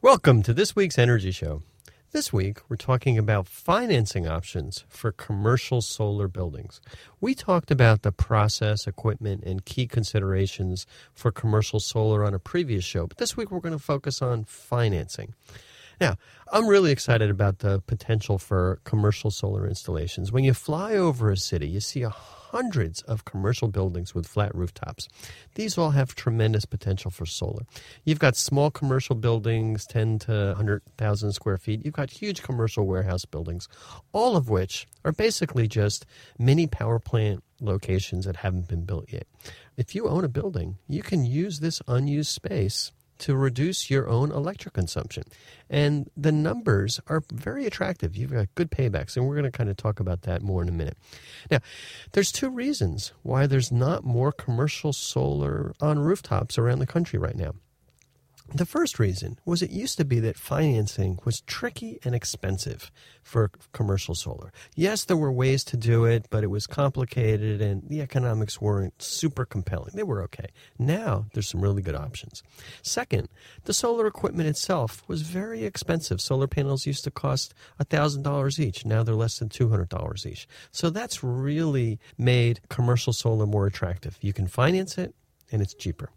Welcome to this week's Energy Show. This week, we're talking about financing options for commercial solar buildings. We talked about the process, equipment, and key considerations for commercial solar on a previous show, but this week we're going to focus on financing. Now, I'm really excited about the potential for commercial solar installations. When you fly over a city, you see a hundreds of commercial buildings with flat rooftops. These all have tremendous potential for solar. You've got small commercial buildings, 10 to 100,000 square feet. You've got huge commercial warehouse buildings, all of which are basically just mini power plant locations that haven't been built yet. If you own a building, you can use this unused space to reduce your own electric consumption. And the numbers are very attractive. You've got good paybacks, and we're going to kind of talk about that more in a minute. Now, there's two reasons why there's not more commercial solar on rooftops around the country right now. The first reason was it used to be that financing was tricky and expensive for commercial solar. Yes, there were ways to do it, but it was complicated and the economics weren't super compelling. They were okay. Now there's some really good options. Second, the solar equipment itself was very expensive. Solar panels used to cost $1,000 each. Now they're less than $200 each. So that's really made commercial solar more attractive. You can finance it and it's cheaper.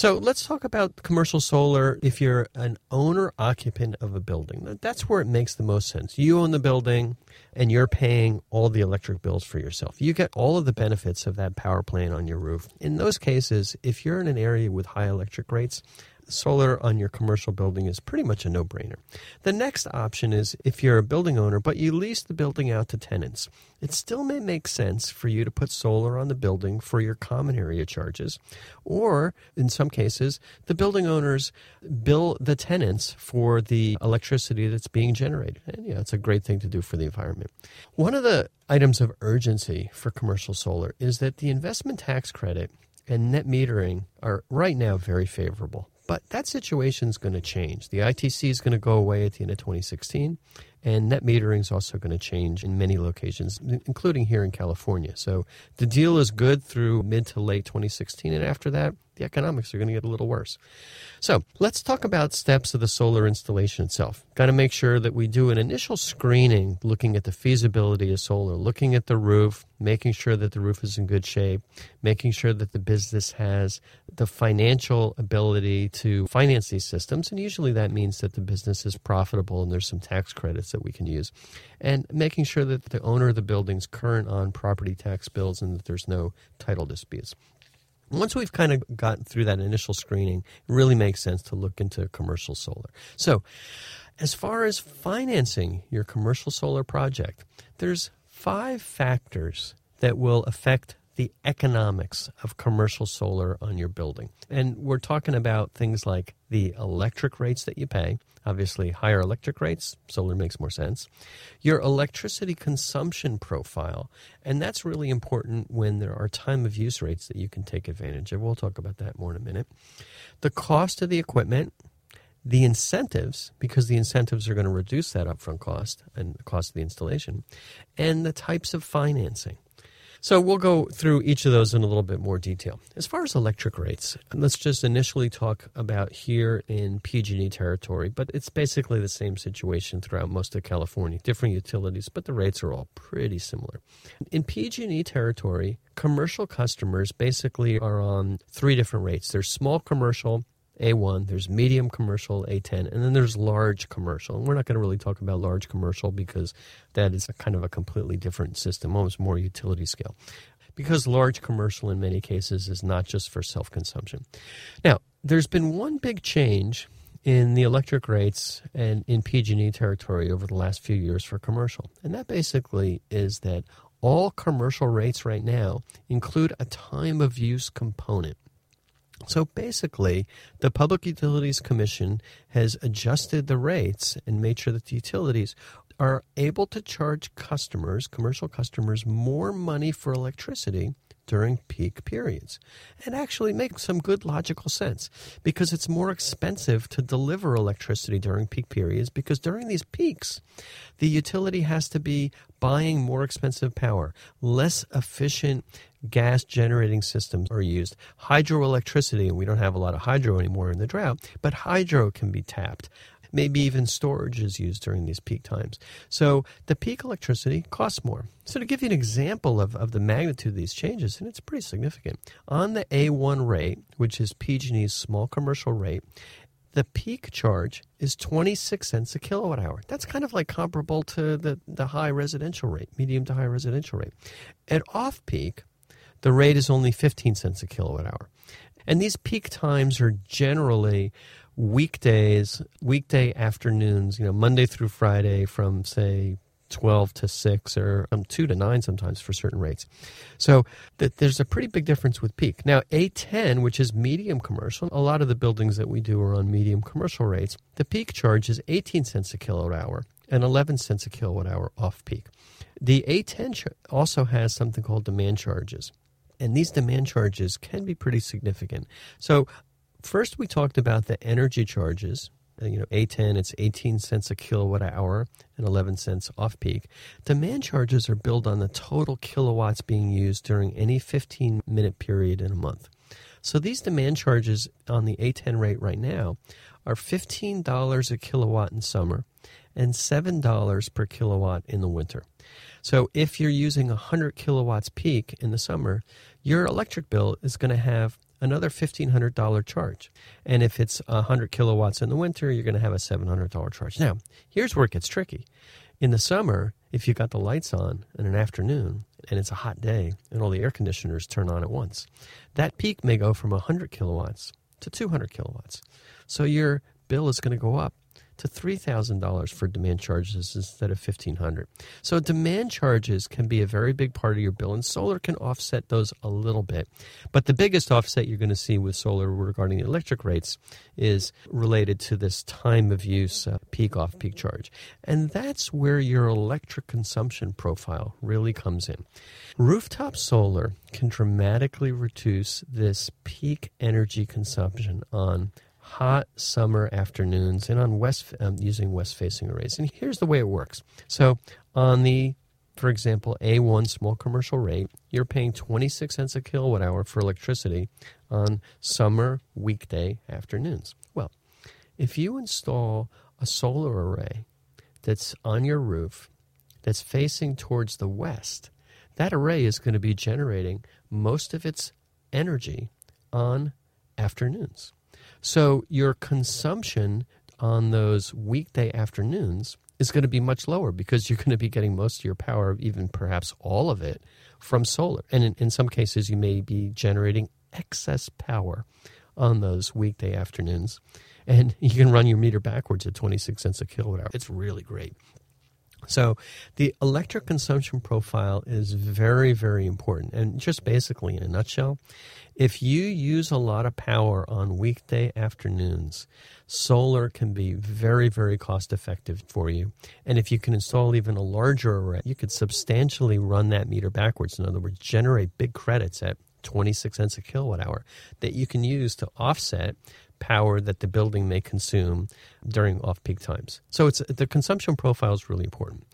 So let's talk about commercial solar if you're an owner occupant of a building. That's where it makes the most sense. You own the building and you're paying all the electric bills for yourself. You get all of the benefits of that power plant on your roof. In those cases, if you're in an area with high electric rates, solar on your commercial building is pretty much a no brainer. The next option is if you're a building owner, but you lease the building out to tenants. It still may make sense for you to put solar on the building for your common area charges, or in some cases, the building owners bill the tenants for the electricity that's being generated. And yeah, it's a great thing to do for the environment. One of the items of urgency for commercial solar is that the investment tax credit and net metering are right now very favorable. But that situation is going to change. The ITC is going to go away at the end of 2016, and net metering is also going to change in many locations, including here in California. So the deal is good through mid to late 2016, and after that, the economics are going to get a little worse. So let's talk about steps of the solar installation itself. Got to make sure that we do an initial screening looking at the feasibility of solar, looking at the roof, making sure that the roof is in good shape, making sure that the business has the financial ability to finance these systems. And usually that means that the business is profitable and there's some tax credits that we can use. And making sure that the owner of the building's current on property tax bills and that there's no title disputes once we've kind of gotten through that initial screening, it really makes sense to look into commercial solar. So, as far as financing your commercial solar project, there's five factors that will affect the economics of commercial solar on your building. And we're talking about things like the electric rates that you pay. Obviously, higher electric rates, solar makes more sense. Your electricity consumption profile, and that's really important when there are time of use rates that you can take advantage of. We'll talk about that more in a minute. The cost of the equipment, the incentives, because the incentives are going to reduce that upfront cost and the cost of the installation, and the types of financing. So we'll go through each of those in a little bit more detail. As far as electric rates, let's just initially talk about here in PG&E territory, but it's basically the same situation throughout most of California. Different utilities, but the rates are all pretty similar. In PG&E territory, commercial customers basically are on three different rates. There's small commercial, a1, there's medium commercial, A10, and then there's large commercial. And we're not going to really talk about large commercial because that is kind of a completely different system, almost more utility scale. Because large commercial in many cases is not just for self consumption. Now, there's been one big change in the electric rates and in PG&E territory over the last few years for commercial. And that basically is that all commercial rates right now include a time of use component. So basically, the Public Utilities Commission has adjusted the rates and made sure that the utilities are able to charge customers, commercial customers, more money for electricity during peak periods. And actually makes some good logical sense because it's more expensive to deliver electricity during peak periods because during these peaks, the utility has to be buying more expensive power, less efficient gas generating systems are used. Hydroelectricity, and we don't have a lot of hydro anymore in the drought, but hydro can be tapped. Maybe even storage is used during these peak times. So the peak electricity costs more. So to give you an example of, of the magnitude of these changes, and it's pretty significant, on the A1 rate, which is PG&E's small commercial rate, the peak charge is 26 cents a kilowatt hour. That's kind of like comparable to the, the high residential rate, medium to high residential rate. At off peak, the rate is only 15 cents a kilowatt hour. And these peak times are generally weekdays, weekday afternoons, you know, Monday through Friday from, say, 12 to 6 or um, 2 to 9 sometimes for certain rates. So th- there's a pretty big difference with peak. Now, A10, which is medium commercial, a lot of the buildings that we do are on medium commercial rates. The peak charge is 18 cents a kilowatt hour and 11 cents a kilowatt hour off peak. The A10 also has something called demand charges. And these demand charges can be pretty significant. So, first we talked about the energy charges, uh, you know, A10, it's 18 cents a kilowatt hour and 11 cents off peak. Demand charges are billed on the total kilowatts being used during any 15 minute period in a month. So these demand charges on the A10 rate right now are $15 a kilowatt in summer and $7 per kilowatt in the winter. So if you're using 100 kilowatts peak in the summer, your electric bill is going to have another $1,500 charge. And if it's 100 kilowatts in the winter, you're going to have a $700 charge. Now, here's where it gets tricky. In the summer, if you got the lights on in an afternoon and it's a hot day and all the air conditioners turn on at once, that peak may go from 100 kilowatts to 200 kilowatts. So your bill is going to go up to $3,000 for demand charges instead of 1,500. So demand charges can be a very big part of your bill, and solar can offset those a little bit. But the biggest offset you're going to see with solar regarding the electric rates is related to this time of use uh, peak off peak charge. And that's where your electric consumption profile really comes in. Rooftop solar can dramatically reduce this peak energy consumption on hot summer afternoons and on west um, using west facing arrays. And here's the way it works. So on the for example, A1 small commercial rate, you're paying 26 cents a kilowatt hour for electricity on summer weekday afternoons. Well, if you install a solar array that's on your roof that's facing towards the west, that array is going to be generating most of its energy on afternoons. So your consumption on those weekday afternoons is going to be much lower because you're going to be getting most of your power, even perhaps all of it, from solar. And in, in some cases, you may be generating excess power on those weekday afternoons. And you can run your meter backwards at 26 cents a kilowatt hour. It's really great. So the electric consumption profile is very, very important. And just basically, in a nutshell, if you use a lot of power on weekday afternoons, solar can be very, very cost effective for you. And if you can install even a larger array, you could substantially run that meter backwards. In other words, generate big credits at 26 cents a kilowatt hour that you can use to offset power that the building may consume during off-peak times. So it's the consumption profile is really important.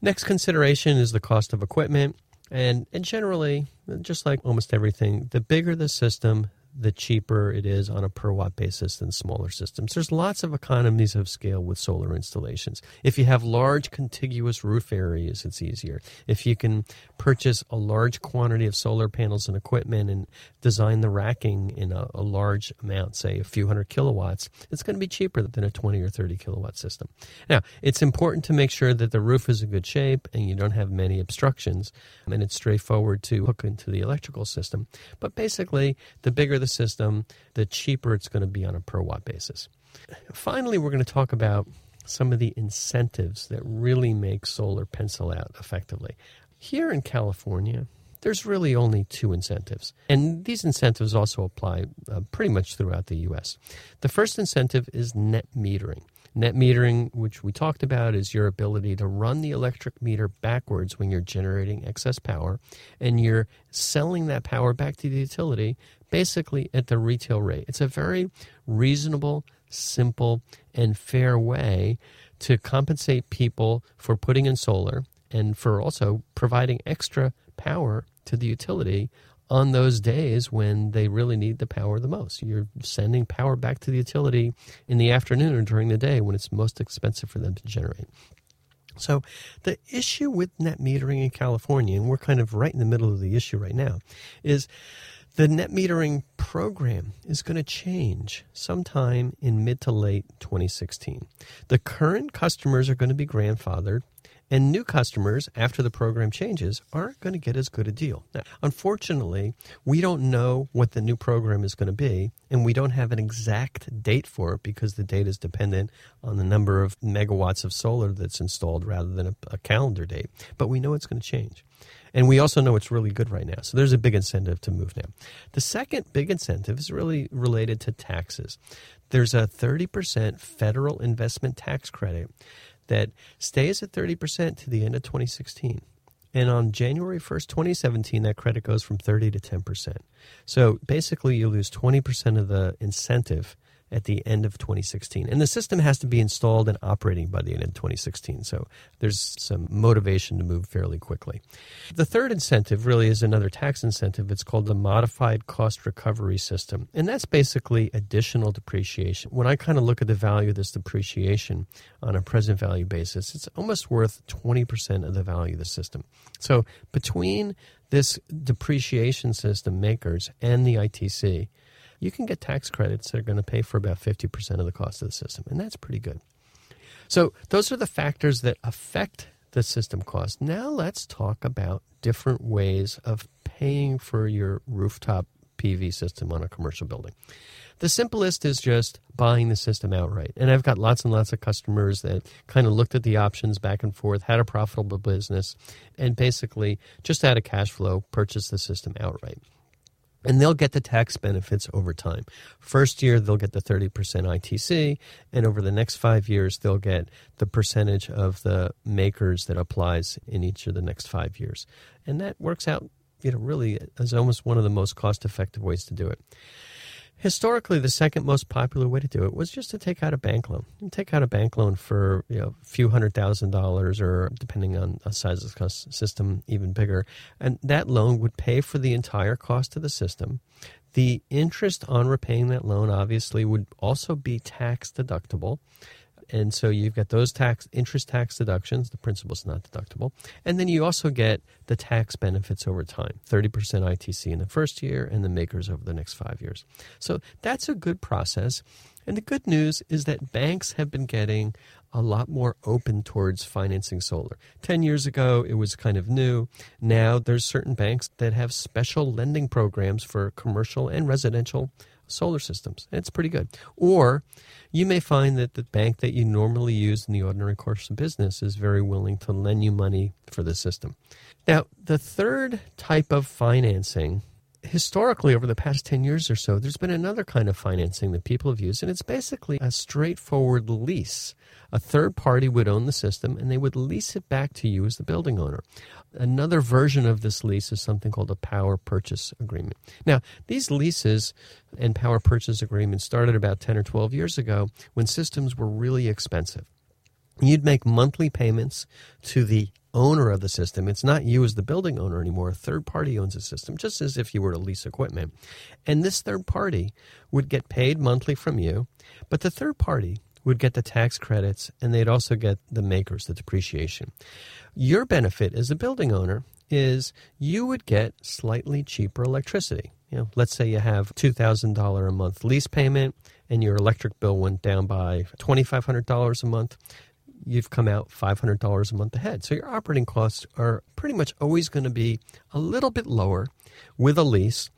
Next consideration is the cost of equipment. And, and generally, just like almost everything, the bigger the system, the cheaper it is on a per watt basis than smaller systems. There's lots of economies of scale with solar installations. If you have large contiguous roof areas, it's easier. If you can purchase a large quantity of solar panels and equipment and design the racking in a, a large amount, say a few hundred kilowatts, it's going to be cheaper than a 20 or 30 kilowatt system. Now, it's important to make sure that the roof is in good shape and you don't have many obstructions and it's straightforward to hook into the electrical system. But basically, the bigger the system, the cheaper it's going to be on a per watt basis. Finally, we're going to talk about some of the incentives that really make solar pencil out effectively. Here in California, there's really only two incentives. And these incentives also apply uh, pretty much throughout the U.S. The first incentive is net metering. Net metering, which we talked about, is your ability to run the electric meter backwards when you're generating excess power and you're selling that power back to the utility basically at the retail rate. It's a very reasonable, simple, and fair way to compensate people for putting in solar and for also providing extra power to the utility on those days when they really need the power the most. You're sending power back to the utility in the afternoon or during the day when it's most expensive for them to generate. So, the issue with net metering in California, and we're kind of right in the middle of the issue right now, is the net metering program is going to change sometime in mid to late 2016. The current customers are going to be grandfathered and new customers, after the program changes, aren't going to get as good a deal. Now, unfortunately, we don't know what the new program is going to be, and we don't have an exact date for it because the date is dependent on the number of megawatts of solar that's installed rather than a, a calendar date. But we know it's going to change. And we also know it's really good right now. So there's a big incentive to move now. The second big incentive is really related to taxes. There's a 30% federal investment tax credit that stays at 30% to the end of 2016. And on January 1st, 2017, that credit goes from 30 to 10%. So basically, you lose 20% of the incentive at the end of 2016. And the system has to be installed and operating by the end of 2016. So there's some motivation to move fairly quickly. The third incentive really is another tax incentive. It's called the Modified Cost Recovery System. And that's basically additional depreciation. When I kind of look at the value of this depreciation on a present value basis, it's almost worth 20% of the value of the system. So between this depreciation system MACRS and the ITC, you can get tax credits that are going to pay for about 50% of the cost of the system. And that's pretty good. So, those are the factors that affect the system cost. Now, let's talk about different ways of paying for your rooftop PV system on a commercial building. The simplest is just buying the system outright. And I've got lots and lots of customers that kind of looked at the options back and forth, had a profitable business, and basically just out of cash flow purchased the system outright and they'll get the tax benefits over time. First year, they'll get the 30% ITC, and over the next five years, they'll get the percentage of the MACRS that applies in each of the next five years. And that works out, you know, really as almost one of the most cost effective ways to do it. Historically, the second most popular way to do it was just to take out a bank loan. And take out a bank loan for you know, a few hundred thousand dollars, or depending on the size of the system, even bigger. And that loan would pay for the entire cost of the system. The interest on repaying that loan obviously would also be tax deductible and so you've got those tax interest tax deductions. The principal's not deductible, and then you also get the tax benefits over time: thirty percent ITC in the first year, and the MACRS over the next five years. So that's a good process. And the good news is that banks have been getting a lot more open towards financing solar. 10 years ago, it was kind of new. Now, there's certain banks that have special lending programs for commercial and residential solar systems. It's pretty good. Or you may find that the bank that you normally use in the ordinary course of business is very willing to lend you money for the system. Now, the third type of financing historically, over the past 10 years or so, there's been another kind of financing that people have used, and it's basically a straightforward lease. A third party would own the system and they would lease it back to you as the building owner. Another version of this lease is something called a power purchase agreement. Now, these leases and power purchase agreements started about 10 or 12 years ago when systems were really expensive. You'd make monthly payments to the owner of the system. It's not you as the building owner anymore. A third party owns the system, just as if you were to lease equipment. And this third party would get paid monthly from you, but the third party would get the tax credits and they'd also get the MACRS, the depreciation. Your benefit as a building owner is you would get slightly cheaper electricity. You know, let's say you have $2,000 a month lease payment and your electric bill went down by $2,500 a month you've come out $500 a month ahead. So your operating costs are pretty much always going to be a little bit lower with a lease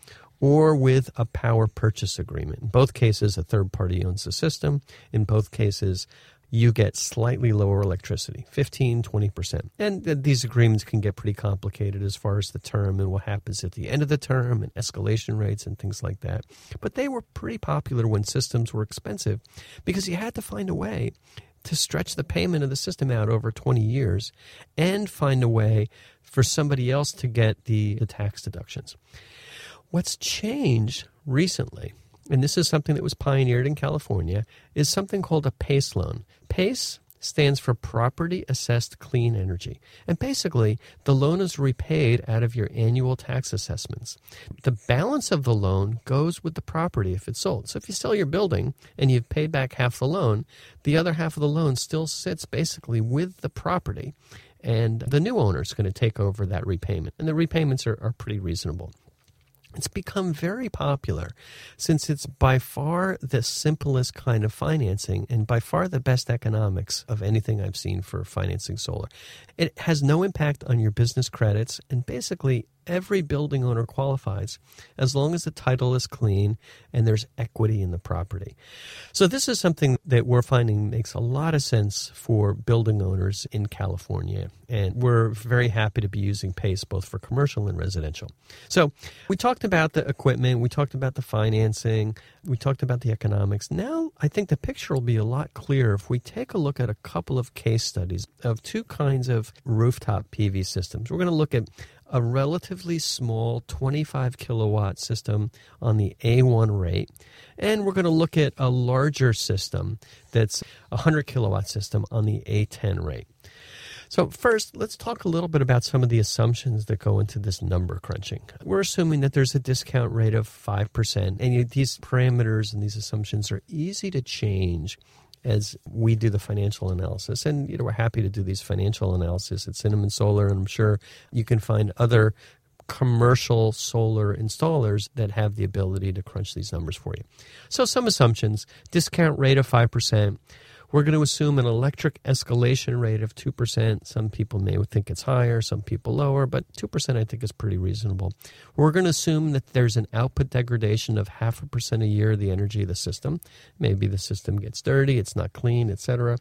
or with a power purchase agreement. In both cases, a third party owns the system. In both cases, you get slightly lower electricity 15 20% and these agreements can get pretty complicated as far as the term and what happens at the end of the term and escalation rates and things like that but they were pretty popular when systems were expensive because you had to find a way to stretch the payment of the system out over 20 years and find a way for somebody else to get the, the tax deductions. What's changed recently, and this is something that was pioneered in California, is something called a PACE loan. PACE stands for Property Assessed Clean Energy. And basically, the loan is repaid out of your annual tax assessments. The balance of the loan goes with the property if it's sold. So if you sell your building and you've paid back half the loan, the other half of the loan still sits basically with the property. And the new owner is going to take over that repayment. And the repayments are, are pretty reasonable. It's become very popular since it's by far the simplest kind of financing and by far the best economics of anything I've seen for financing solar. It has no impact on your business credits and basically every building owner qualifies as long as the title is clean and there's equity in the property. So, this is something that we're finding makes a lot of sense for building owners in California. And we're very happy to be using PACE both for commercial and residential. So, we talked about the equipment, we talked about the financing, we talked about the economics. Now, I think the picture will be a lot clearer if we take a look at a couple of case studies of two kinds of rooftop PV systems. We're going to look at a relatively small 25 kilowatt system on the A1 rate. And we're going to look at a larger system that's a 100 kilowatt system on the A10 rate. So, first, let's talk a little bit about some of the assumptions that go into this number crunching. We're assuming that there's a discount rate of 5%, and these parameters and these assumptions are easy to change as we do the financial analysis. And you know, we're happy to do these financial analysis at Cinnamon Solar, and I'm sure you can find other commercial solar installers that have the ability to crunch these numbers for you. So some assumptions, discount rate of 5%, we're going to assume an electric escalation rate of 2%. Some people may think it's higher, some people lower, but 2% I think is pretty reasonable. We're going to assume that there's an output degradation of half a percent a year of the energy of the system. Maybe the system gets dirty, it's not clean, etc.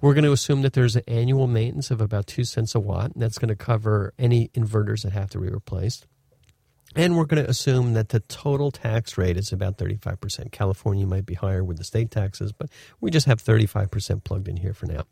We're going to assume that there's an annual maintenance of about 2 cents a watt, and that's going to cover any inverters that have to be replaced. And we're going to assume that the total tax rate is about 35%. California might be higher with the state taxes, but we just have 35% plugged in here for now.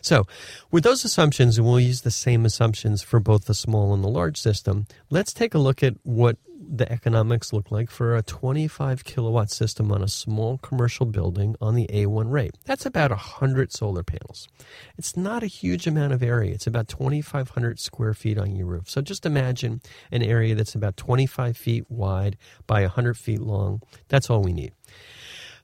So, with those assumptions, and we'll use the same assumptions for both the small and the large system, let's take a look at what the economics look like for a 25 kilowatt system on a small commercial building on the A1 rate. That's about 100 solar panels. It's not a huge amount of area. It's about 2,500 square feet on your roof. So just imagine an area that's about 25 feet wide by 100 feet long. That's all we need.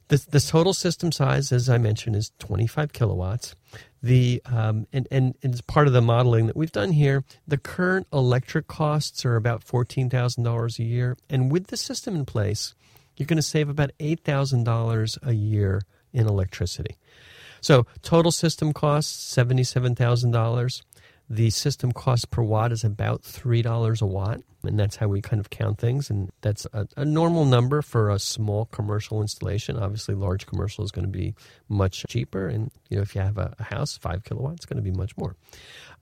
The, the total system size, as I mentioned, is 25 kilowatts. The um, and, and as part of the modeling that we've done here, the current electric costs are about fourteen thousand dollars a year, and with the system in place, you're going to save about eight thousand dollars a year in electricity. So total system costs seventy seven thousand dollars. The system cost per watt is about $3 a watt, and that's how we kind of count things. And that's a, a, normal number for a small commercial installation. Obviously, large commercial is going to be much cheaper. And you know, if you have a, a house, five kilowatts, it's going to be much more.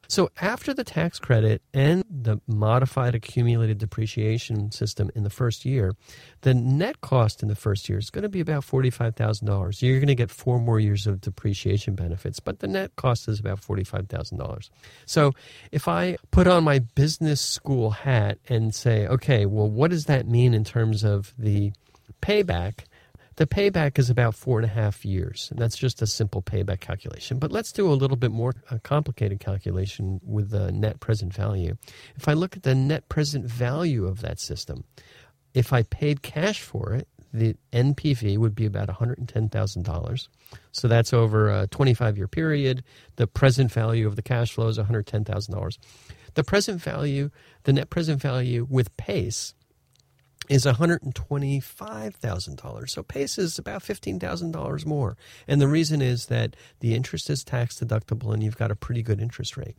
So after the tax credit and the modified accumulated depreciation system in the first year, the net cost in the first year is going to be about $45,000. You're going to get four more years of depreciation benefits, but the net cost is about $45,000. So if I put on my business school hat and say, okay, well, what does that mean in terms of the payback? The payback is about four and a half years, and that's just a simple payback calculation. But let's do a little bit more uh, complicated calculation with the net present value. If I look at the net present value of that system, if I paid cash for it, the NPV would be about $110,000. So that's over a 25 year period. The present value of the cash flow is $110,000. The present value, the net present value with PACE is $125,000. So PACE is about $15,000 more. And the reason is that the interest is tax deductible and you've got a pretty good interest rate.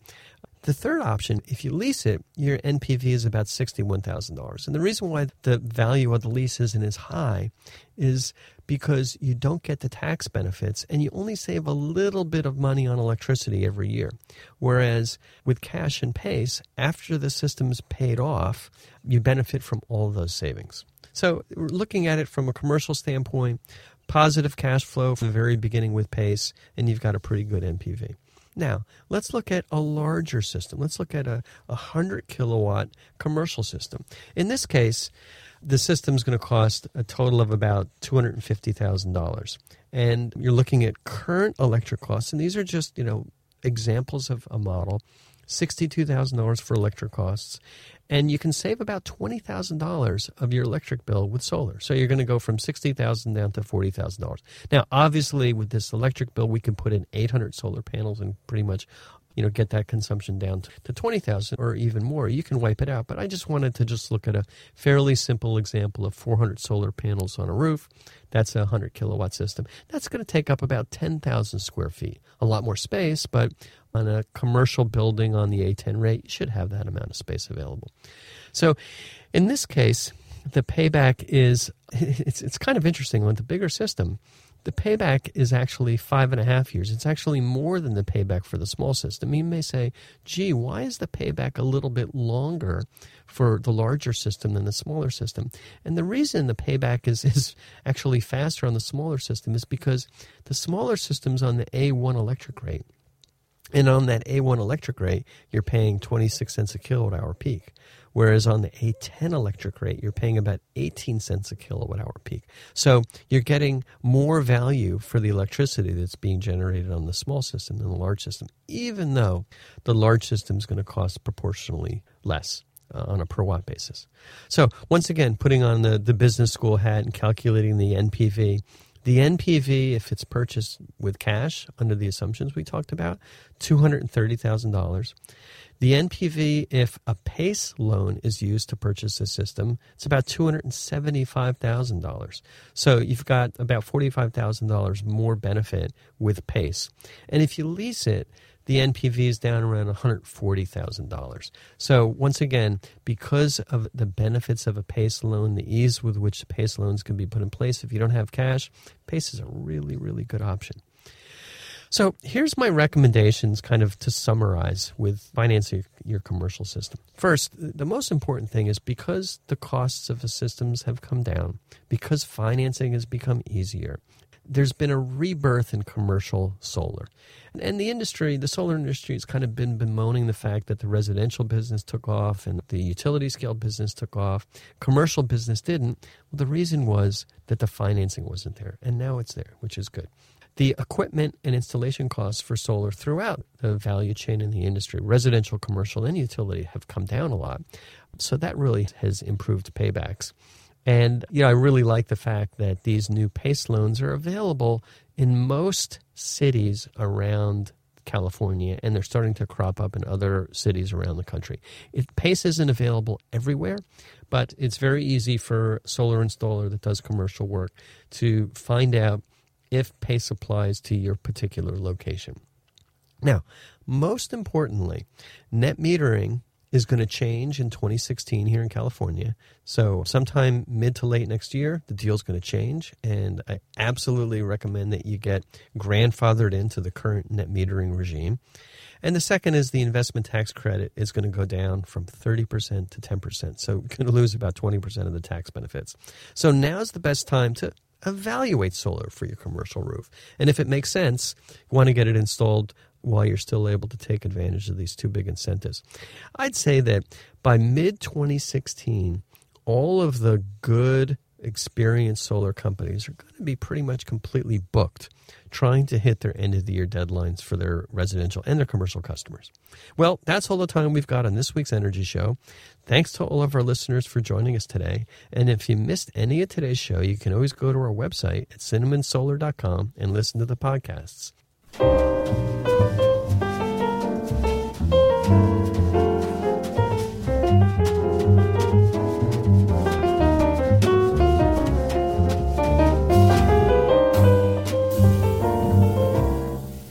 The third option, if you lease it, your NPV is about $61,000. And the reason why the value of the lease isn't as high is because you don't get the tax benefits and you only save a little bit of money on electricity every year. Whereas with cash and pace, after the system's paid off, you benefit from all those savings. So, looking at it from a commercial standpoint, positive cash flow from the very beginning with pace, and you've got a pretty good NPV. Now, let's look at a larger system. Let's look at a 100 kilowatt commercial system. In this case, the system is going to cost a total of about $250,000. And you're looking at current electric costs, and these are just, you know, examples of a model. $62,000 for electric costs and you can save about $20,000 of your electric bill with solar. So you're going to go from 60,000 down to $40,000. Now, obviously with this electric bill we can put in 800 solar panels and pretty much you know get that consumption down to 20,000 or even more. You can wipe it out, but I just wanted to just look at a fairly simple example of 400 solar panels on a roof. That's a 100 kilowatt system. That's going to take up about 10,000 square feet. A lot more space, but on a commercial building on the A10 rate, you should have that amount of space available. So in this case, the payback is it's, it's kind of interesting with the bigger system the payback is actually five and a half years. It's actually more than the payback for the small system. You may say, gee, why is the payback a little bit longer for the larger system than the smaller system? And the reason the payback is, is actually faster on the smaller system is because the smaller system's on the A1 electric rate. And on that A1 electric rate, you're paying 26 cents a kilowatt hour peak. Whereas on the A10 electric rate, you're paying about 18 cents a kilowatt hour peak. So you're getting more value for the electricity that's being generated on the small system than the large system, even though the large system is going to cost proportionally less. Uh, on a per watt basis. So, once again, putting on the, the business school hat and calculating the NPV, the NPV, if it's purchased with cash under the assumptions we talked about, $230,000. The NPV, if a PACE loan is used to purchase the system, it's about $275,000. So you've got about $45,000 more benefit with PACE. And if you lease it, the NPV is down around $140,000. So, once again, because of the benefits of a PACE loan, the ease with which PACE loans can be put in place, if you don't have cash, PACE is a really, really good option. So here's my recommendations, kind of to summarize with financing your commercial system. First, the most important thing is because the costs of the systems have come down, because financing has become easier, there's been a rebirth in commercial solar. And the industry, the solar industry, has kind of been bemoaning the fact that the residential business took off and the utility scale business took off. Commercial business didn't. Well, the reason was that the financing wasn't there. And now it's there, which is good the equipment and installation costs for solar throughout the value chain in the industry, residential, commercial, and utility, have come down a lot. So that really has improved paybacks. And you know, I really like the fact that these new PACE loans are available in most cities around California, and they're starting to crop up in other cities around the country. It, PACE isn't available everywhere, but it's very easy for solar installer that does commercial work to find out if PACE applies to your particular location. Now, most importantly, net metering is going to change in 2016 here in California. So, sometime mid to late next year, the deal is going to change. And I absolutely recommend that you get grandfathered into the current net metering regime. And the second is the investment tax credit is going to go down from 30% to 10%. So, you're going to lose about 20% of the tax benefits. So, now is the best time to evaluate solar for your commercial roof. And if it makes sense, you want to get it installed while you're still able to take advantage of these two big incentives. I'd say that by mid 2016, all of the good experienced solar companies are going to be pretty much completely booked trying to hit their end of the year deadlines for their residential and their commercial customers. Well, that's all the time we've got on this week's Energy Show. Thanks to all of our listeners for joining us today. And if you missed any of today's show, you can always go to our website at cinnamonsolar.com and listen to the podcasts.